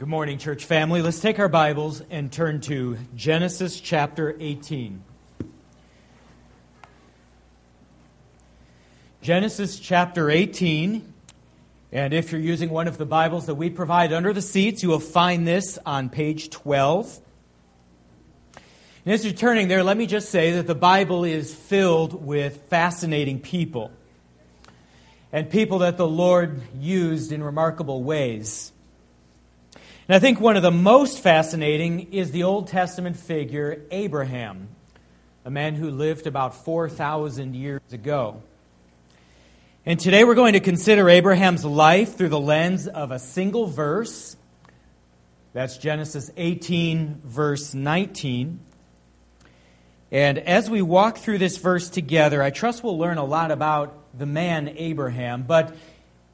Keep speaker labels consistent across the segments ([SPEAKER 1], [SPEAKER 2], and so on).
[SPEAKER 1] Good morning, church family. Let's take our Bibles and turn to Genesis chapter 18. Genesis chapter 18. And if you're using one of the Bibles that we provide under the seats, you will find this on page 12. And as you're turning there, let me just say that the Bible is filled with fascinating people and people that the Lord used in remarkable ways. And I think one of the most fascinating is the Old Testament figure Abraham, a man who lived about 4,000 years ago. And today we're going to consider Abraham's life through the lens of a single verse. That's Genesis 18, verse 19. And as we walk through this verse together, I trust we'll learn a lot about the man Abraham, but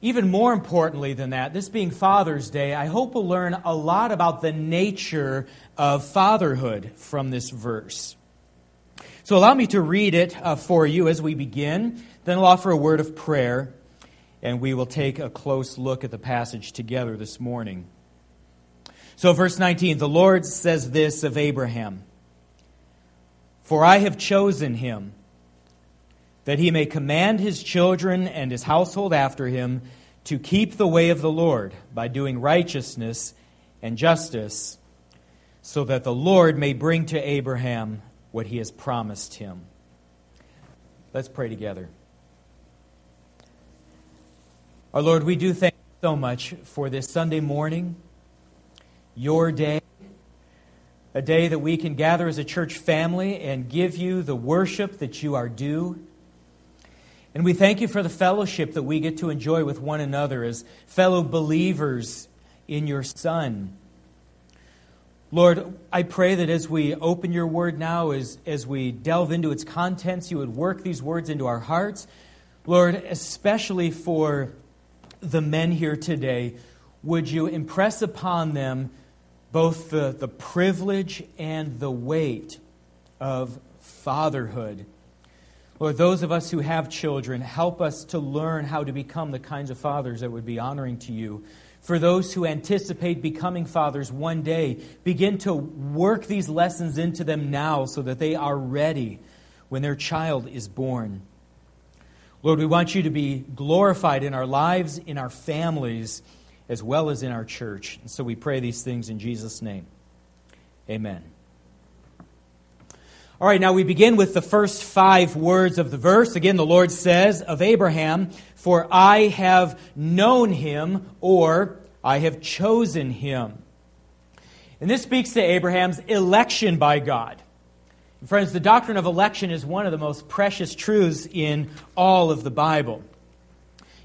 [SPEAKER 1] even more importantly than that, this being Father's Day, I hope we'll learn a lot about the nature of fatherhood from this verse. So allow me to read it uh, for you as we begin. Then I'll offer a word of prayer, and we will take a close look at the passage together this morning. So, verse 19 the Lord says this of Abraham For I have chosen him that he may command his children and his household after him to keep the way of the Lord by doing righteousness and justice, so that the Lord may bring to Abraham what he has promised him. Let's pray together. Our Lord, we do thank you so much for this Sunday morning, your day, a day that we can gather as a church family and give you the worship that you are due. And we thank you for the fellowship that we get to enjoy with one another as fellow believers in your Son. Lord, I pray that as we open your word now, as, as we delve into its contents, you would work these words into our hearts. Lord, especially for the men here today, would you impress upon them both the, the privilege and the weight of fatherhood? Lord, those of us who have children, help us to learn how to become the kinds of fathers that would be honoring to you. For those who anticipate becoming fathers one day, begin to work these lessons into them now so that they are ready when their child is born. Lord, we want you to be glorified in our lives, in our families, as well as in our church. And so we pray these things in Jesus' name. Amen. All right, now we begin with the first five words of the verse. Again, the Lord says of Abraham, For I have known him, or I have chosen him. And this speaks to Abraham's election by God. friends, the doctrine of election is one of the most precious truths in all of the Bible.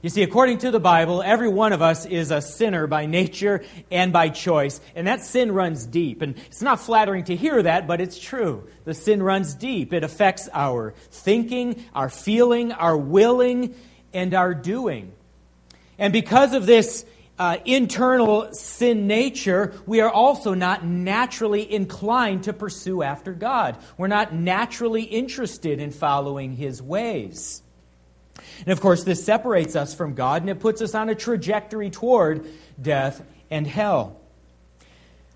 [SPEAKER 1] You see, according to the Bible, every one of us is a sinner by nature and by choice, and that sin runs deep. And it's not flattering to hear that, but it's true. The sin runs deep. It affects our thinking, our feeling, our willing, and our doing. And because of this uh, internal sin nature, we are also not naturally inclined to pursue after God. We're not naturally interested in following His ways. And of course, this separates us from God and it puts us on a trajectory toward death and hell.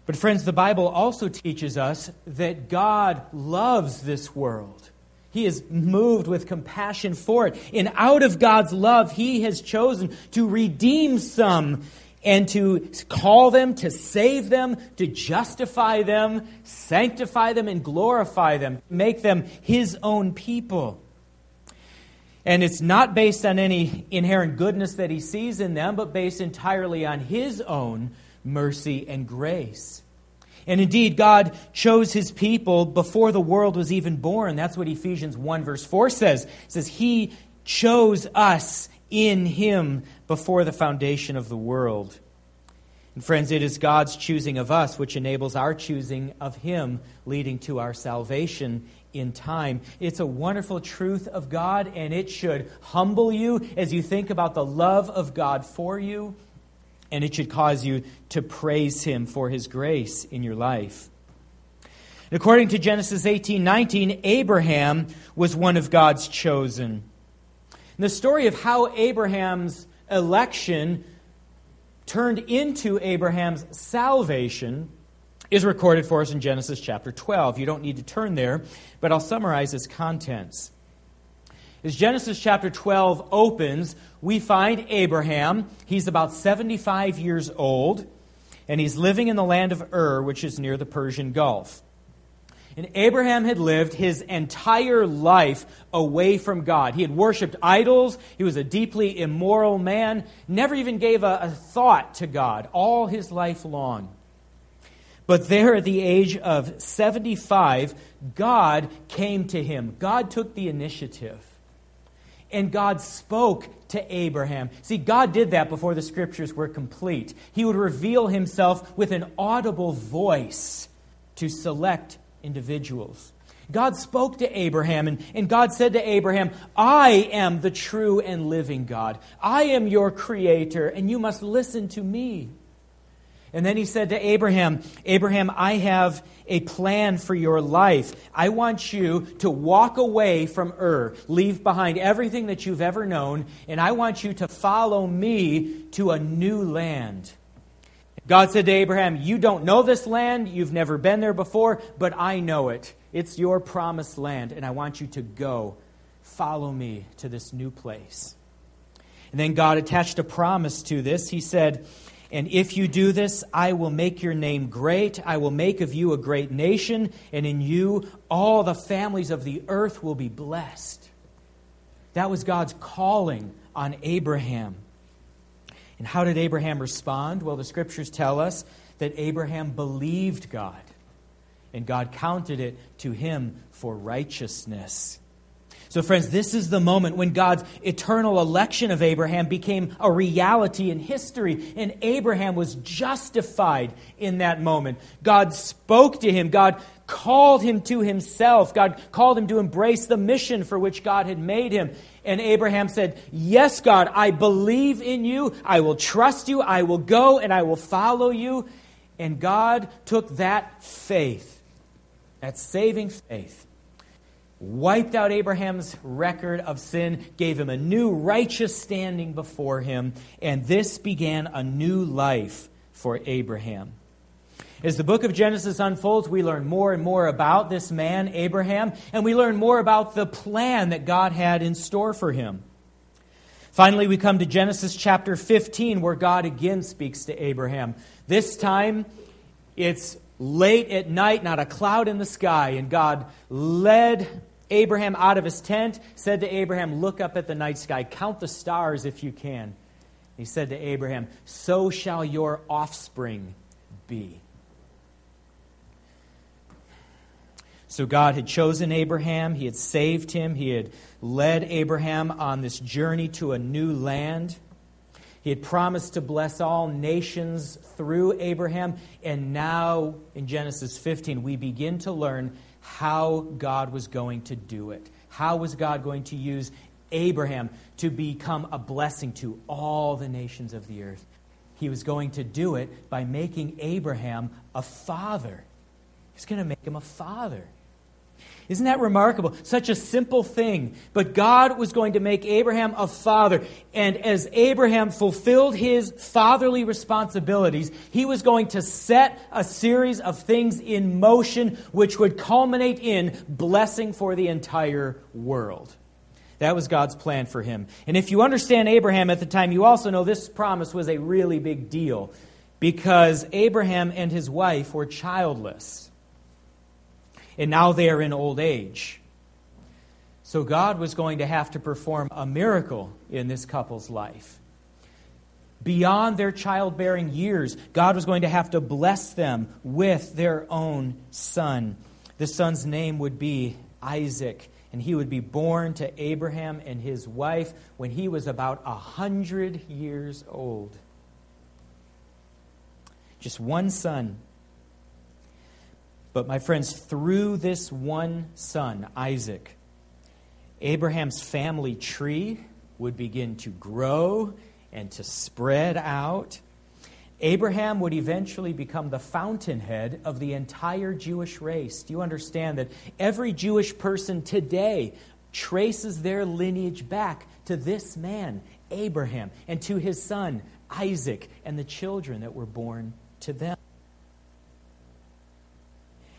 [SPEAKER 1] But, friends, the Bible also teaches us that God loves this world. He is moved with compassion for it. And out of God's love, He has chosen to redeem some and to call them, to save them, to justify them, sanctify them, and glorify them, make them His own people. And it's not based on any inherent goodness that he sees in them, but based entirely on his own mercy and grace. And indeed, God chose his people before the world was even born. That's what Ephesians 1, verse 4 says. It says, He chose us in him before the foundation of the world. And friends, it is God's choosing of us which enables our choosing of him, leading to our salvation in time. It's a wonderful truth of God, and it should humble you as you think about the love of God for you, and it should cause you to praise Him for His grace in your life. According to Genesis 18 19, Abraham was one of God's chosen. And the story of how Abraham's election turned into Abraham's salvation is recorded for us in Genesis chapter 12. You don't need to turn there, but I'll summarize its contents. As Genesis chapter 12 opens, we find Abraham. He's about 75 years old, and he's living in the land of Ur, which is near the Persian Gulf. And Abraham had lived his entire life away from God. He had worshiped idols. He was a deeply immoral man, never even gave a, a thought to God all his life long. But there, at the age of 75, God came to him. God took the initiative. And God spoke to Abraham. See, God did that before the scriptures were complete. He would reveal himself with an audible voice to select individuals. God spoke to Abraham, and, and God said to Abraham, I am the true and living God. I am your creator, and you must listen to me. And then he said to Abraham, Abraham, I have a plan for your life. I want you to walk away from Ur, leave behind everything that you've ever known, and I want you to follow me to a new land. God said to Abraham, You don't know this land, you've never been there before, but I know it. It's your promised land, and I want you to go. Follow me to this new place. And then God attached a promise to this. He said, and if you do this, I will make your name great. I will make of you a great nation, and in you all the families of the earth will be blessed. That was God's calling on Abraham. And how did Abraham respond? Well, the scriptures tell us that Abraham believed God, and God counted it to him for righteousness. So, friends, this is the moment when God's eternal election of Abraham became a reality in history, and Abraham was justified in that moment. God spoke to him, God called him to himself, God called him to embrace the mission for which God had made him. And Abraham said, Yes, God, I believe in you, I will trust you, I will go, and I will follow you. And God took that faith, that saving faith, wiped out Abraham's record of sin, gave him a new righteous standing before him, and this began a new life for Abraham. As the book of Genesis unfolds, we learn more and more about this man, Abraham, and we learn more about the plan that God had in store for him. Finally, we come to Genesis chapter 15, where God again speaks to Abraham. This time, it's late at night, not a cloud in the sky, and God led Abraham out of his tent, said to Abraham, Look up at the night sky, count the stars if you can. He said to Abraham, So shall your offspring be. So God had chosen Abraham, He had saved him, He had led Abraham on this journey to a new land. He had promised to bless all nations through Abraham. And now in Genesis 15, we begin to learn how God was going to do it. How was God going to use Abraham to become a blessing to all the nations of the earth? He was going to do it by making Abraham a father. He's going to make him a father. Isn't that remarkable? Such a simple thing. But God was going to make Abraham a father. And as Abraham fulfilled his fatherly responsibilities, he was going to set a series of things in motion which would culminate in blessing for the entire world. That was God's plan for him. And if you understand Abraham at the time, you also know this promise was a really big deal because Abraham and his wife were childless and now they are in old age. So God was going to have to perform a miracle in this couple's life. Beyond their childbearing years, God was going to have to bless them with their own son. The son's name would be Isaac, and he would be born to Abraham and his wife when he was about a hundred years old. Just one son. But, my friends, through this one son, Isaac, Abraham's family tree would begin to grow and to spread out. Abraham would eventually become the fountainhead of the entire Jewish race. Do you understand that every Jewish person today traces their lineage back to this man, Abraham and to his son Isaac and the children that were born to them.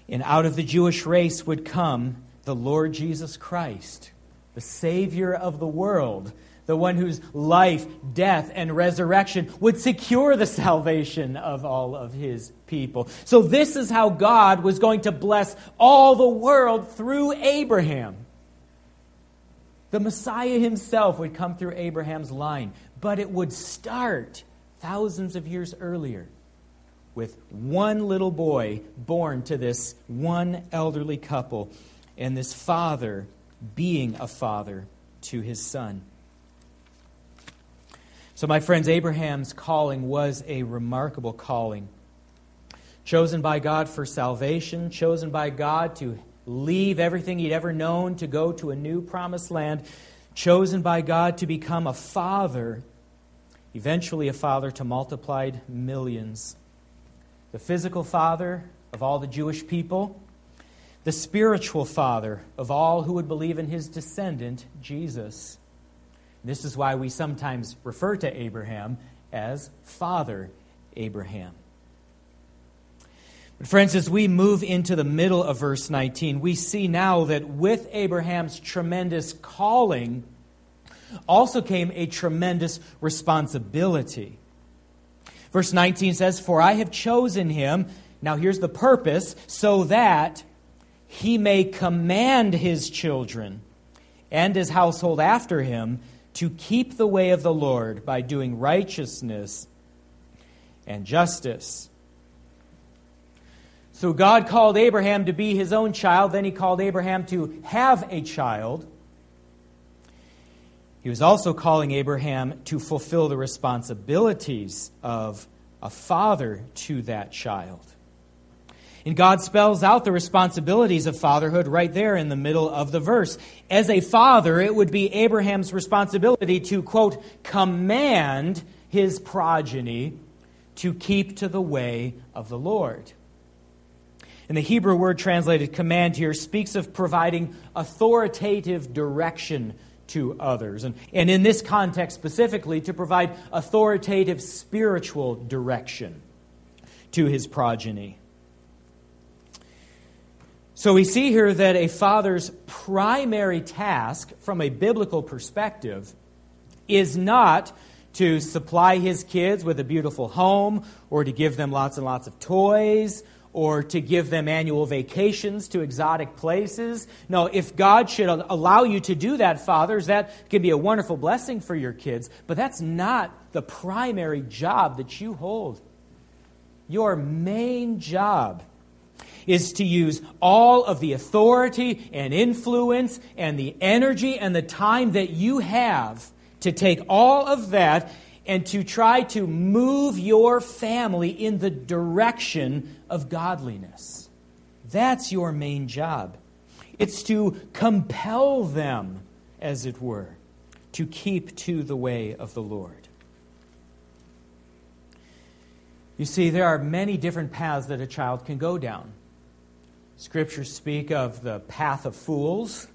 [SPEAKER 1] And out of the Jewish race would come the Lord Jesus Christ, the Savior of the world, the one whose life, death, and resurrection would secure the salvation of all of his people. So, this is how God was going to bless all the world through Abraham. The Messiah himself would come through Abraham's line, but it would start thousands of years earlier with one little boy born to this one elderly couple and this father being a father to his son. So, my friends, Abraham's calling was a remarkable calling. Chosen by God for salvation, chosen by God to leave everything he'd ever known to go to a new promised land, chosen by God to become a father, eventually a father to multiplied millions the physical father of all the Jewish people, the spiritual father of all who would believe in his descendant, Jesus. This is why we sometimes refer to Abraham as Father Abraham. But friends, as we move into the middle of verse 19, we see now that with Abraham's tremendous calling also came a tremendous responsibility. Verse 19 says, For I have chosen him. Now here's the purpose so that he may command his children and his household after him to keep the way of the Lord by doing righteousness and justice. So God called Abraham to be his own child, then he called Abraham to have a child. He was also calling Abraham to fulfill the responsibilities of a father to that child. And God spells out the responsibilities of fatherhood right there in the middle of the verse. As a father, it would be Abraham's responsibility to, quote, command his progeny to keep to the way of the Lord. And the Hebrew word translated command here speaks of providing authoritative direction to others. And, and in this context specifically, to provide authoritative spiritual direction to his progeny. So we see here that a father's primary task, from a biblical perspective, is not to supply his kids with a beautiful home or to give them lots and lots of toys or to give them annual vacations to exotic places. No, if God should allow you to do that, fathers, that can be a wonderful blessing for your kids, but that's not the primary job that you hold. Your main job is to use all of the authority and influence and the energy and the time that you have to take all of that and to try to move your family in the direction of godliness. That's your main job. It's to compel them, as it were, to keep to the way of the Lord. You see, there are many different paths that a child can go down. Scriptures speak of the path of fools,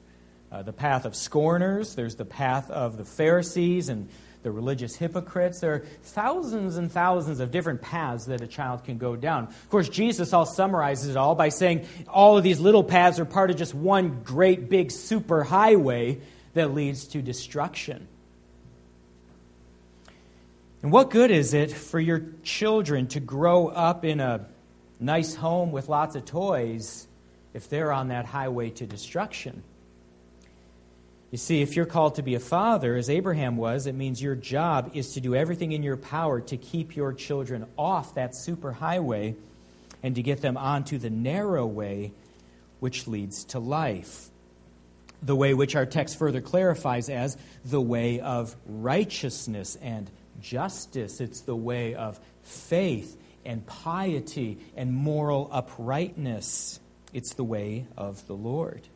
[SPEAKER 1] uh, the path of scorners, there's the path of the Pharisees and the religious hypocrites. There are thousands and thousands of different paths that a child can go down. Of course, Jesus all summarizes it all by saying all of these little paths are part of just one great big super highway that leads to destruction. And what good is it for your children to grow up in a nice home with lots of toys if they're on that highway to destruction? You see, if you're called to be a father, as Abraham was, it means your job is to do everything in your power to keep your children off that superhighway and to get them onto the narrow way which leads to life. The way which our text further clarifies as the way of righteousness and justice. It's the way of faith and piety and moral uprightness. It's the way of the Lord.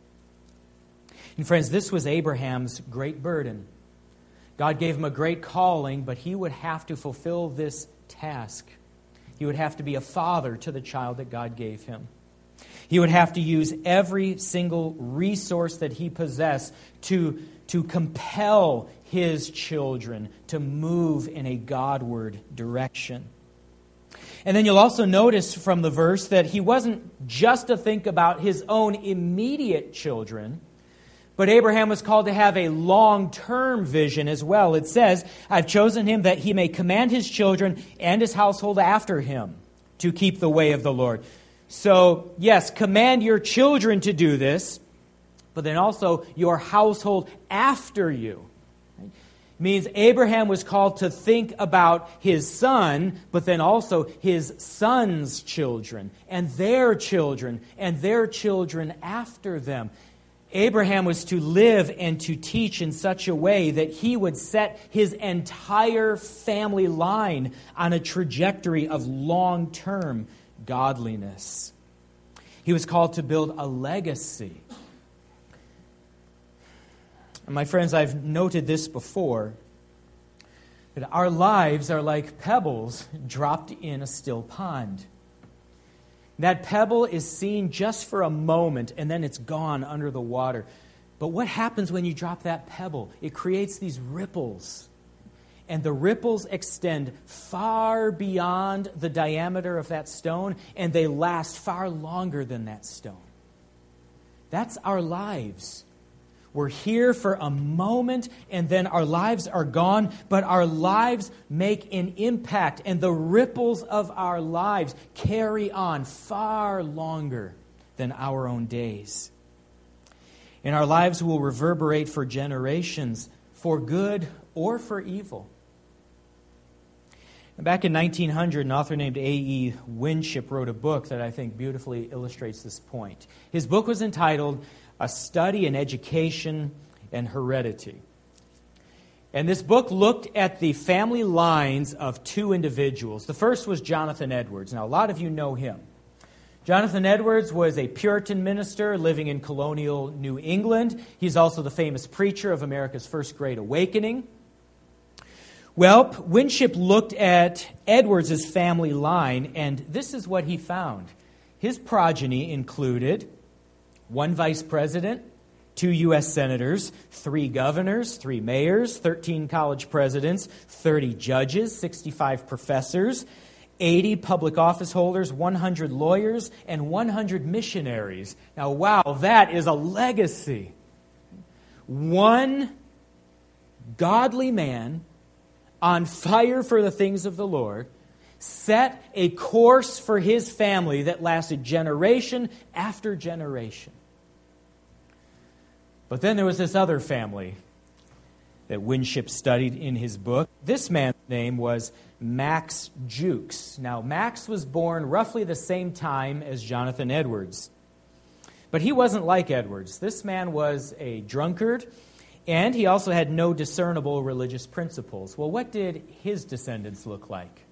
[SPEAKER 1] And friends, this was Abraham's great burden. God gave him a great calling, but he would have to fulfill this task. He would have to be a father to the child that God gave him. He would have to use every single resource that he possessed to, to compel his children to move in a Godward direction. And then you'll also notice from the verse that he wasn't just to think about his own immediate children, but Abraham was called to have a long term vision as well. It says, I've chosen him that he may command his children and his household after him to keep the way of the Lord. So, yes, command your children to do this, but then also your household after you. Right? Means Abraham was called to think about his son, but then also his son's children, and their children, and their children after them. Abraham was to live and to teach in such a way that he would set his entire family line on a trajectory of long term godliness. He was called to build a legacy. And my friends, I've noted this before that our lives are like pebbles dropped in a still pond. That pebble is seen just for a moment and then it's gone under the water. But what happens when you drop that pebble? It creates these ripples. And the ripples extend far beyond the diameter of that stone, and they last far longer than that stone. That's our lives. We're here for a moment and then our lives are gone, but our lives make an impact, and the ripples of our lives carry on far longer than our own days. And our lives will reverberate for generations, for good or for evil. Back in 1900, an author named A.E. Winship wrote a book that I think beautifully illustrates this point. His book was entitled a study in education and heredity. And this book looked at the family lines of two individuals. The first was Jonathan Edwards. Now, a lot of you know him. Jonathan Edwards was a Puritan minister living in colonial New England. He's also the famous preacher of America's First Great Awakening. Well, Winship looked at Edwards' family line, and this is what he found. His progeny included one vice president, two U.S. senators, three governors, three mayors, 13 college presidents, 30 judges, 65 professors, 80 public office holders, 100 lawyers, and 100 missionaries. Now, wow, that is a legacy. One godly man on fire for the things of the Lord set a course for his family that lasted generation after generation. But then there was this other family that Winship studied in his book. This man's name was Max Jukes. Now, Max was born roughly the same time as Jonathan Edwards. But he wasn't like Edwards. This man was a drunkard, and he also had no discernible religious principles. Well, what did his descendants look like?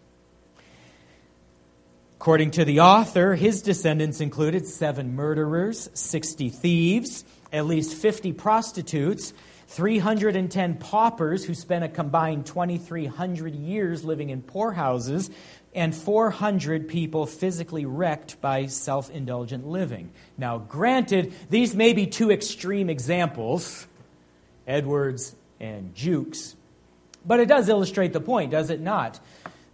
[SPEAKER 1] According to the author, his descendants included seven murderers, 60 thieves, at least 50 prostitutes, 310 paupers who spent a combined 2,300 years living in poorhouses, and 400 people physically wrecked by self indulgent living. Now, granted, these may be two extreme examples Edwards and Jukes, but it does illustrate the point, does it not?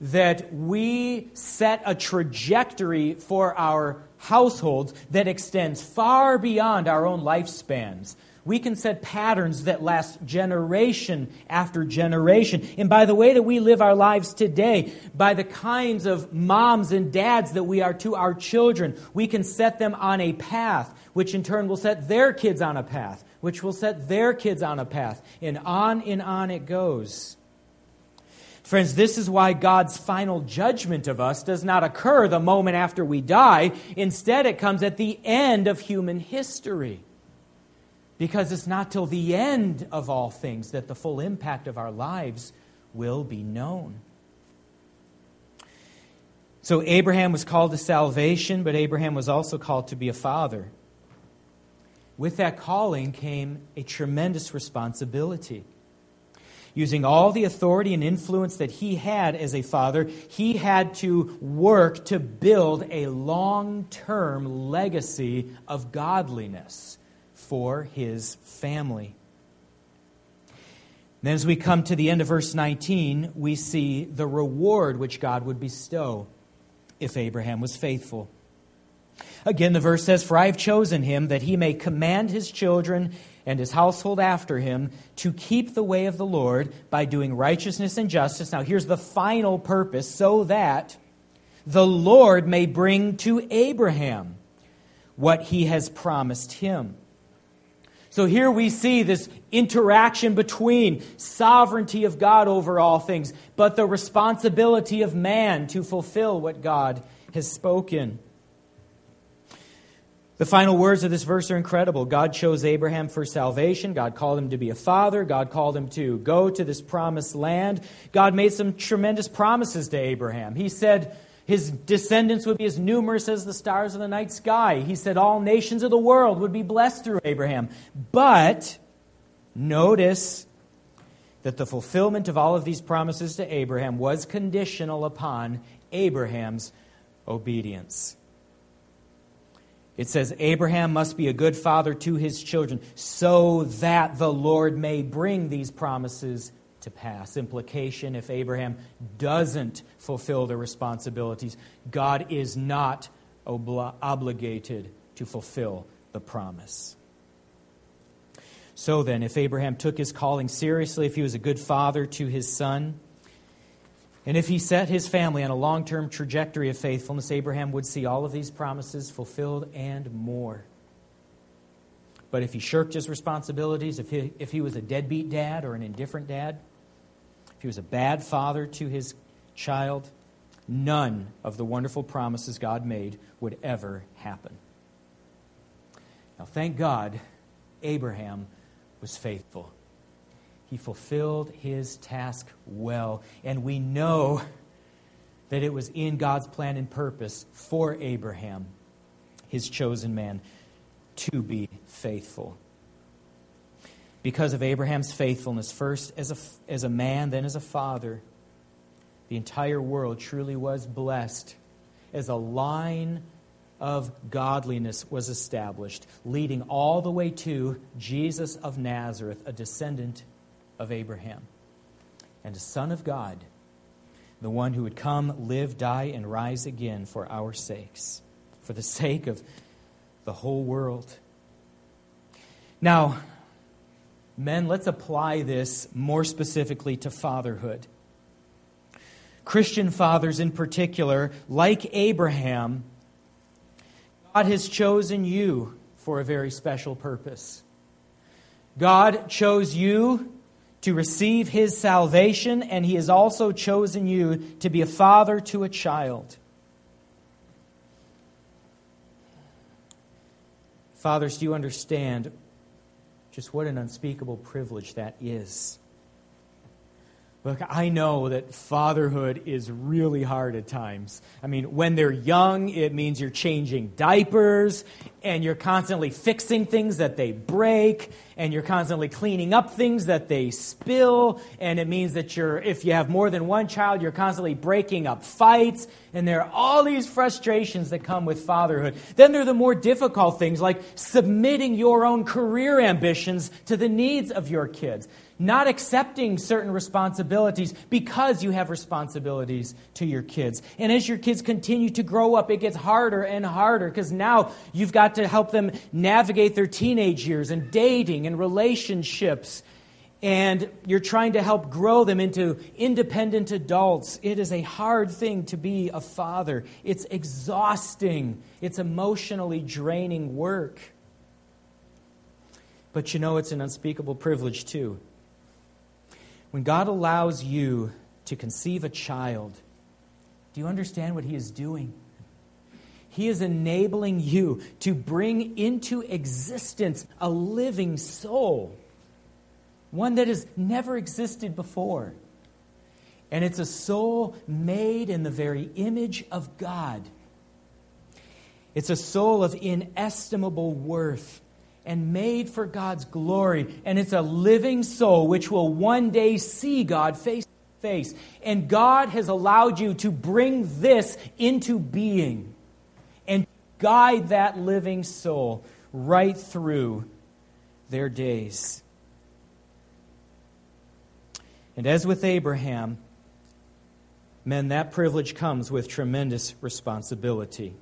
[SPEAKER 1] That we set a trajectory for our households that extends far beyond our own lifespans. We can set patterns that last generation after generation. And by the way that we live our lives today, by the kinds of moms and dads that we are to our children, we can set them on a path, which in turn will set their kids on a path, which will set their kids on a path. And on and on it goes. Friends, this is why God's final judgment of us does not occur the moment after we die. Instead, it comes at the end of human history. Because it's not till the end of all things that the full impact of our lives will be known. So, Abraham was called to salvation, but Abraham was also called to be a father. With that calling came a tremendous responsibility using all the authority and influence that he had as a father, he had to work to build a long term legacy of godliness for his family. Then, as we come to the end of verse 19, we see the reward which God would bestow if Abraham was faithful. Again, the verse says, For I have chosen him that he may command his children and his household after him to keep the way of the Lord by doing righteousness and justice. Now, here's the final purpose so that the Lord may bring to Abraham what he has promised him. So here we see this interaction between sovereignty of God over all things, but the responsibility of man to fulfill what God has spoken. The final words of this verse are incredible. God chose Abraham for salvation. God called him to be a father. God called him to go to this promised land. God made some tremendous promises to Abraham. He said, his descendants would be as numerous as the stars of the night sky. He said all nations of the world would be blessed through Abraham. But notice that the fulfillment of all of these promises to Abraham was conditional upon Abraham's obedience. It says, Abraham must be a good father to his children so that the Lord may bring these promises to pass. Implication if Abraham doesn't fulfill the responsibilities, God is not obli- obligated to fulfill the promise. So then, if Abraham took his calling seriously, if he was a good father to his son, and if he set his family on a long term trajectory of faithfulness, Abraham would see all of these promises fulfilled and more. But if he shirked his responsibilities, if he, if he was a deadbeat dad or an indifferent dad, if he was a bad father to his child, none of the wonderful promises God made would ever happen. Now, thank God, Abraham was faithful. He fulfilled his task well, and we know that it was in God's plan and purpose for Abraham, his chosen man, to be faithful. Because of Abraham's faithfulness, first as a, as a man, then as a father, the entire world truly was blessed as a line of godliness was established, leading all the way to Jesus of Nazareth, a descendant of Abraham and a son of God, the one who would come, live, die, and rise again for our sakes, for the sake of the whole world. Now, Men, let's apply this more specifically to fatherhood. Christian fathers, in particular, like Abraham, God has chosen you for a very special purpose. God chose you to receive his salvation, and he has also chosen you to be a father to a child. Fathers, do you understand just what an unspeakable privilege that is. Look, I know that fatherhood is really hard at times. I mean, when they're young, it means you're changing diapers and you're constantly fixing things that they break and you're constantly cleaning up things that they spill. And it means that you're, if you have more than one child, you're constantly breaking up fights. And there are all these frustrations that come with fatherhood. Then there are the more difficult things like submitting your own career ambitions to the needs of your kids not accepting certain responsibilities because you have responsibilities to your kids. And as your kids continue to grow up, it gets harder and harder because now you've got to help them navigate their teenage years and dating and relationships. And you're trying to help grow them into independent adults. It is a hard thing to be a father. It's exhausting, it's emotionally draining work. But you know, it's an unspeakable privilege, too. When God allows you to conceive a child, do you understand what He is doing? He is enabling you to bring into existence a living soul, one that has never existed before. And it's a soul made in the very image of God. It's a soul of inestimable worth and made for God's glory. And it's a living soul which will one day see God face to face. And God has allowed you to bring this into being and guide that living soul right through their days. And as with Abraham, men, that privilege comes with tremendous responsibility.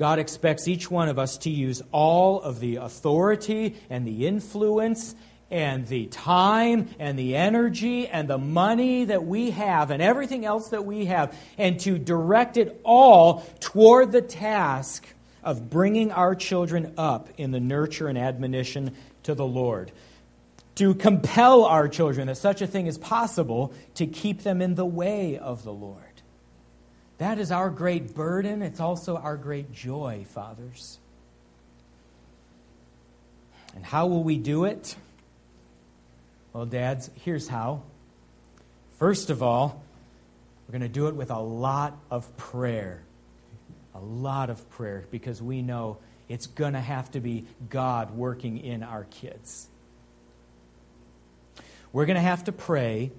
[SPEAKER 1] God expects each one of us to use all of the authority and the influence and the time and the energy and the money that we have and everything else that we have and to direct it all toward the task of bringing our children up in the nurture and admonition to the Lord. To compel our children that such a thing is possible to keep them in the way of the Lord. That is our great burden. It's also our great joy, fathers. And how will we do it? Well, dads, here's how. First of all, we're going to do it with a lot of prayer. A lot of prayer because we know it's going to have to be God working in our kids. We're going to have to pray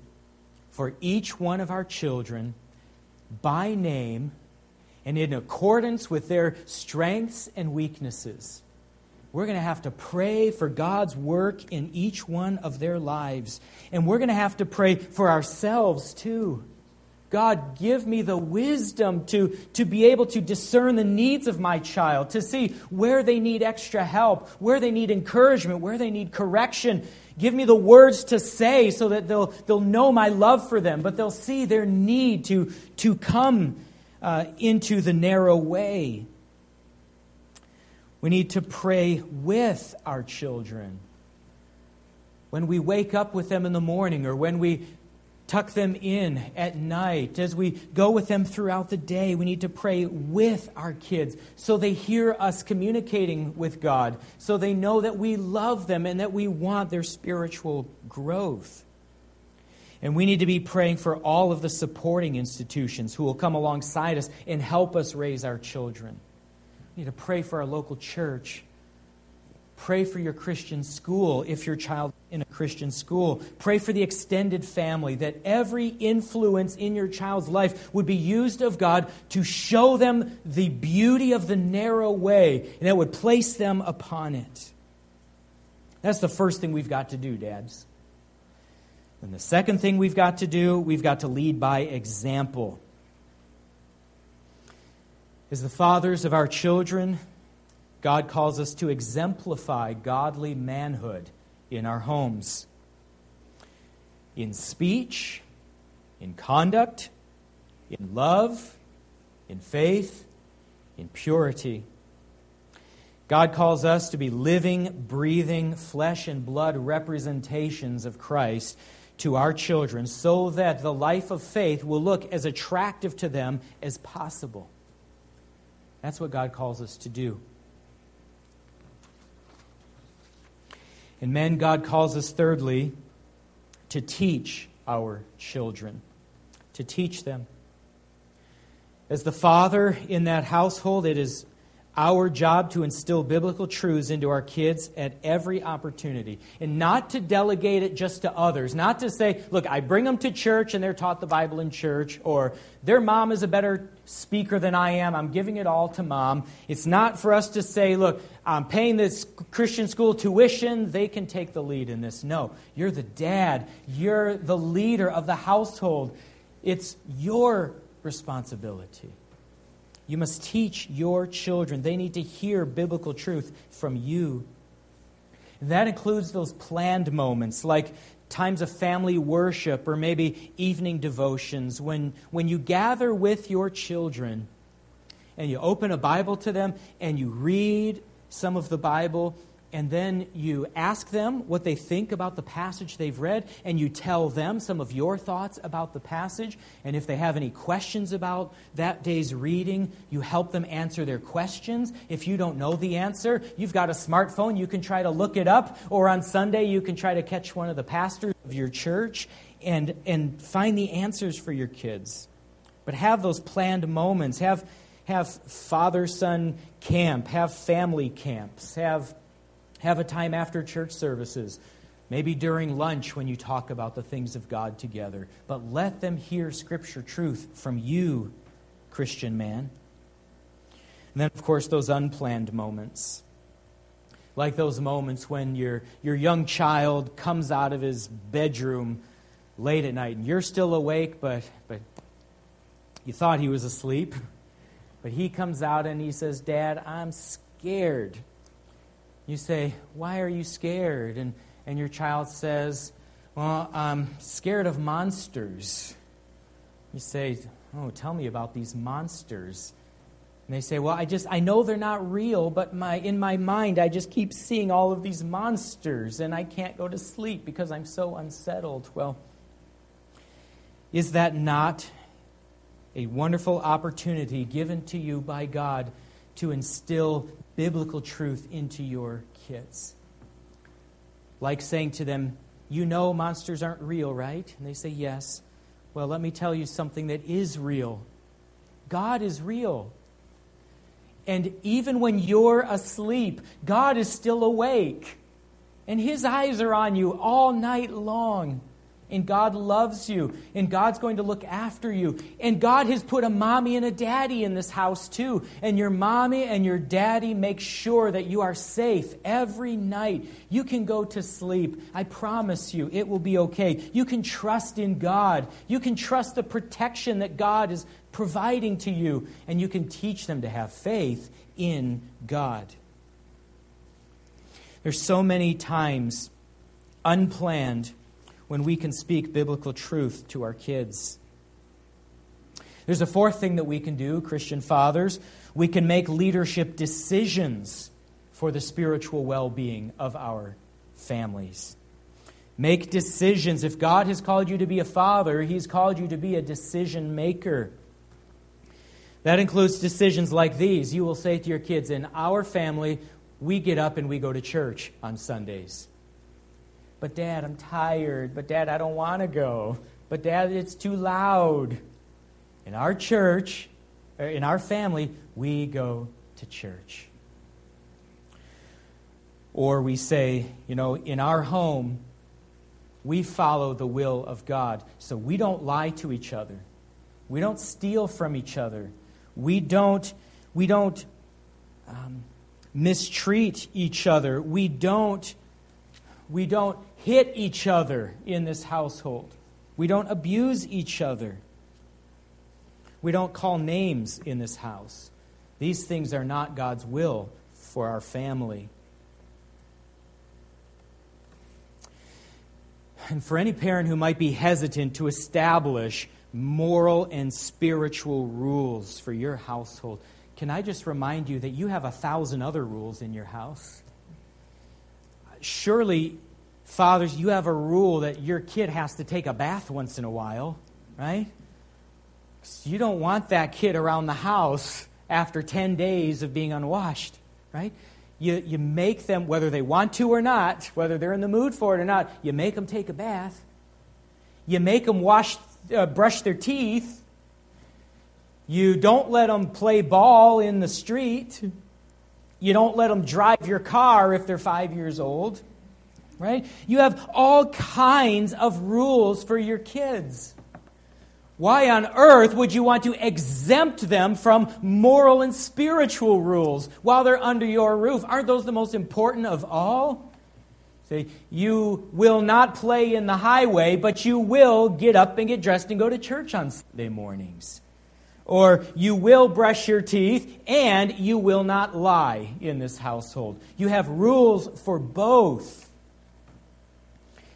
[SPEAKER 1] for each one of our children by name and in accordance with their strengths and weaknesses. We're going to have to pray for God's work in each one of their lives. And we're going to have to pray for ourselves too. God, give me the wisdom to, to be able to discern the needs of my child, to see where they need extra help, where they need encouragement, where they need correction. Give me the words to say so that they'll, they'll know my love for them, but they'll see their need to, to come uh, into the narrow way. We need to pray with our children. When we wake up with them in the morning or when we tuck them in at night, as we go with them throughout the day, we need to pray with our kids so they hear us communicating with God, so they know that we love them and that we want their spiritual growth. And we need to be praying for all of the supporting institutions who will come alongside us and help us raise our children. We need to pray for our local church Pray for your Christian school if your child in a Christian school. Pray for the extended family that every influence in your child's life would be used of God to show them the beauty of the narrow way and that would place them upon it. That's the first thing we've got to do, dads. And the second thing we've got to do, we've got to lead by example. As the fathers of our children, God calls us to exemplify godly manhood in our homes. In speech, in conduct, in love, in faith, in purity. God calls us to be living, breathing, flesh and blood representations of Christ to our children so that the life of faith will look as attractive to them as possible. That's what God calls us to do. And men, God calls us thirdly to teach our children, to teach them. As the father in that household, it is our job to instill biblical truths into our kids at every opportunity and not to delegate it just to others. Not to say, look, I bring them to church and they're taught the Bible in church, or their mom is a better speaker than I am. I'm giving it all to mom. It's not for us to say, look, I'm paying this Christian school tuition. They can take the lead in this. No, you're the dad, you're the leader of the household. It's your responsibility. You must teach your children. They need to hear biblical truth from you. And that includes those planned moments like times of family worship or maybe evening devotions when, when you gather with your children and you open a Bible to them and you read some of the Bible and then you ask them what they think about the passage they've read, and you tell them some of your thoughts about the passage. And if they have any questions about that day's reading, you help them answer their questions. If you don't know the answer, you've got a smartphone, you can try to look it up, or on Sunday, you can try to catch one of the pastors of your church and, and find the answers for your kids. But have those planned moments. Have, have father son camp, have family camps, have have a time after church services, maybe during lunch when you talk about the things of God together. But let them hear Scripture truth from you, Christian man. And then, of course, those unplanned moments. Like those moments when your, your young child comes out of his bedroom late at night and you're still awake, but, but you thought he was asleep. But he comes out and he says, Dad, I'm scared. You say, Why are you scared? And, and your child says, Well, I'm scared of monsters. You say, Oh, tell me about these monsters. And they say, Well, I just, I know they're not real, but my, in my mind, I just keep seeing all of these monsters, and I can't go to sleep because I'm so unsettled. Well, is that not a wonderful opportunity given to you by God to instill biblical truth into your kids? Like saying to them, You know monsters aren't real, right? And they say, Yes. Well, let me tell you something that is real God is real. And even when you're asleep, God is still awake. And His eyes are on you all night long. And God loves you. And God's going to look after you. And God has put a mommy and a daddy in this house too. And your mommy and your daddy make sure that you are safe every night. You can go to sleep. I promise you, it will be okay. You can trust in God. You can trust the protection that God is providing to you. And you can teach them to have faith in God. There's so many times unplanned when we can speak biblical truth to our kids. There's a fourth thing that we can do, Christian fathers. We can make leadership decisions for the spiritual well being of our families. Make decisions. If God has called you to be a father, He's called you to be a decision maker. That includes decisions like these. You will say to your kids, In our family, we get up and we go to church on Sundays. But, Dad, I'm tired. But, Dad, I don't want to go. But, Dad, it's too loud. In our church, in our family, we go to church. Or we say, you know, in our home, we follow the will of God. So we don't lie to each other. We don't steal from each other. We don't, we don't um, mistreat each other. We don't, we don't hit each other in this household. We don't abuse each other. We don't call names in this house. These things are not God's will for our family. And for any parent who might be hesitant to establish moral and spiritual rules for your household. Can I just remind you that you have a thousand other rules in your house? Surely, fathers, you have a rule that your kid has to take a bath once in a while, right? You don't want that kid around the house after 10 days of being unwashed, right? You, you make them, whether they want to or not, whether they're in the mood for it or not, you make them take a bath. You make them wash uh, brush their teeth. You don't let them play ball in the street. You don't let them drive your car if they're five years old. Right? You have all kinds of rules for your kids. Why on earth would you want to exempt them from moral and spiritual rules while they're under your roof? Aren't those the most important of all? Say, you will not play in the highway, but you will get up and get dressed and go to church on Sunday mornings. Or you will brush your teeth and you will not lie in this household. You have rules for both.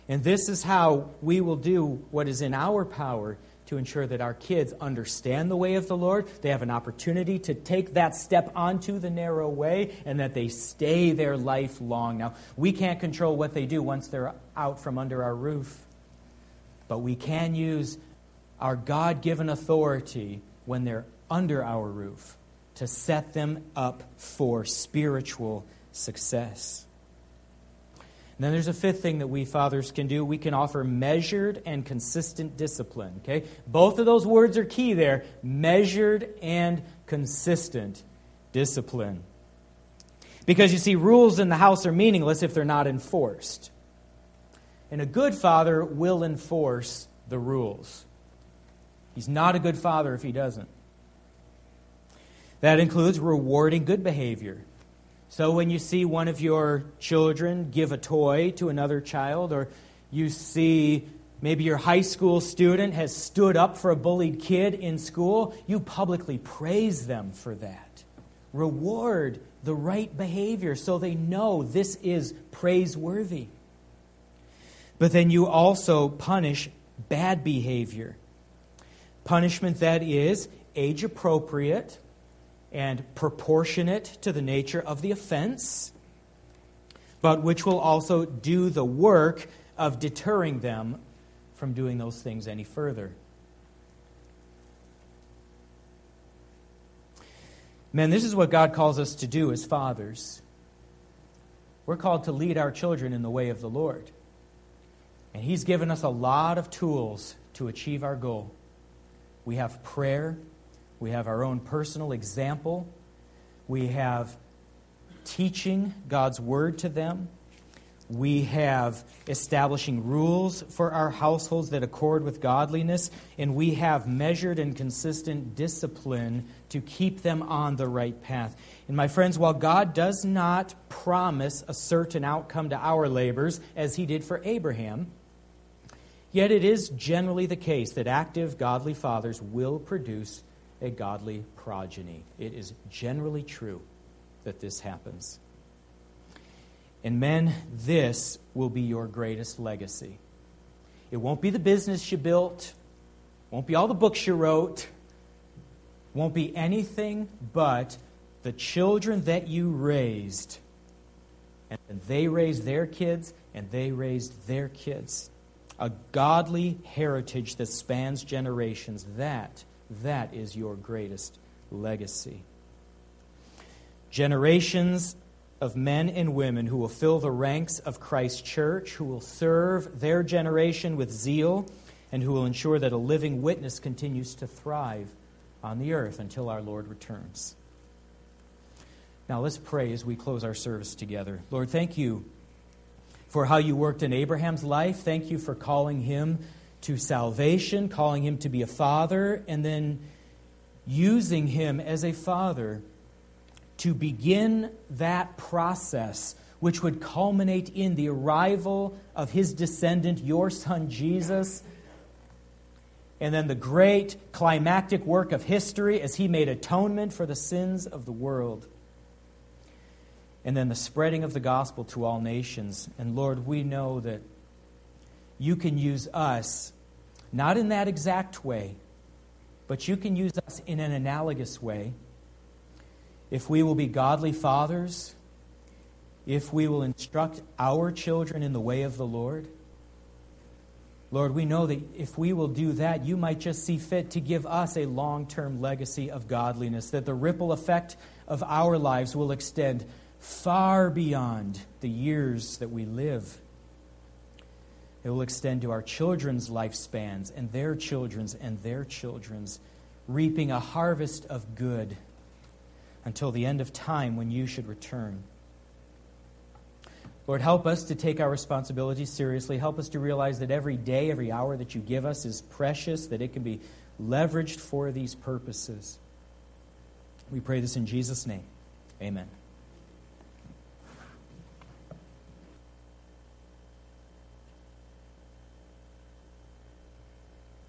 [SPEAKER 1] And this is how we will do what is in our power to ensure that our kids understand the way of the Lord. They have an opportunity to take that step onto the narrow way and that they stay there lifelong. Now, we can't control what they do once they're out from under our roof, but we can use our God given authority when they're under our roof to set them up for spiritual success. And then there's a fifth thing that we fathers can do. We can offer measured and consistent discipline. Okay? Both of those words are key there measured and consistent discipline. Because you see, rules in the house are meaningless if they're not enforced. And a good father will enforce the rules. He's not a good father if he doesn't. That includes rewarding good behavior. So when you see one of your children give a toy to another child, or you see Maybe your high school student has stood up for a bullied kid in school. You publicly praise them for that. Reward the right behavior so they know this is praiseworthy. But then you also punish bad behavior. Punishment that is age appropriate and proportionate to the nature of the offense, but which will also do the work of deterring them from doing those things any further. Men, this is what God calls us to do as fathers. We're called to lead our children in the way of the Lord. And He's given us a lot of tools to achieve our goal. We have prayer, we have our own personal example, we have teaching God's Word to them, we have establishing rules for our households that accord with godliness, and we have measured and consistent discipline to keep them on the right path. And my friends, while God does not promise a certain outcome to our labors, as he did for Abraham, yet it is generally the case that active, godly fathers will produce a godly progeny. It is generally true that this happens. And men, this will be your greatest legacy. It won't be the business you built, won't be all the books you wrote, won't be anything but the children that you raised. And they raised their kids, and they raised their kids. A godly heritage that spans generations. That, that is your greatest legacy. Generations of men and women who will fill the ranks of Christ's church, who will serve their generation with zeal, and who will ensure that a living witness continues to thrive on the earth until our Lord returns. Now let's pray as we close our service together. Lord, thank you for how you worked in Abraham's life. Thank you for calling him to salvation, calling him to be a father, and then using him as a father to begin that process, which would culminate in the arrival of his descendant, your son Jesus. And then the great climactic work of history as he made atonement for the sins of the world. And then the spreading of the gospel to all nations. And Lord, we know that you can use us, not in that exact way, but you can use us in an analogous way if we will be godly fathers, if we will instruct our children in the way of the Lord. Lord, we know that if we will do that, you might just see fit to give us a long term legacy of godliness, that the ripple effect of our lives will extend far beyond the years that we live. It will extend to our children's lifespans and their children's and their children's, reaping a harvest of good until the end of time when you should return. Lord, help us to take our responsibilities seriously. Help us to realize that every day, every hour that you give us is precious, that it can be leveraged for these purposes. We pray this in Jesus' name. Amen.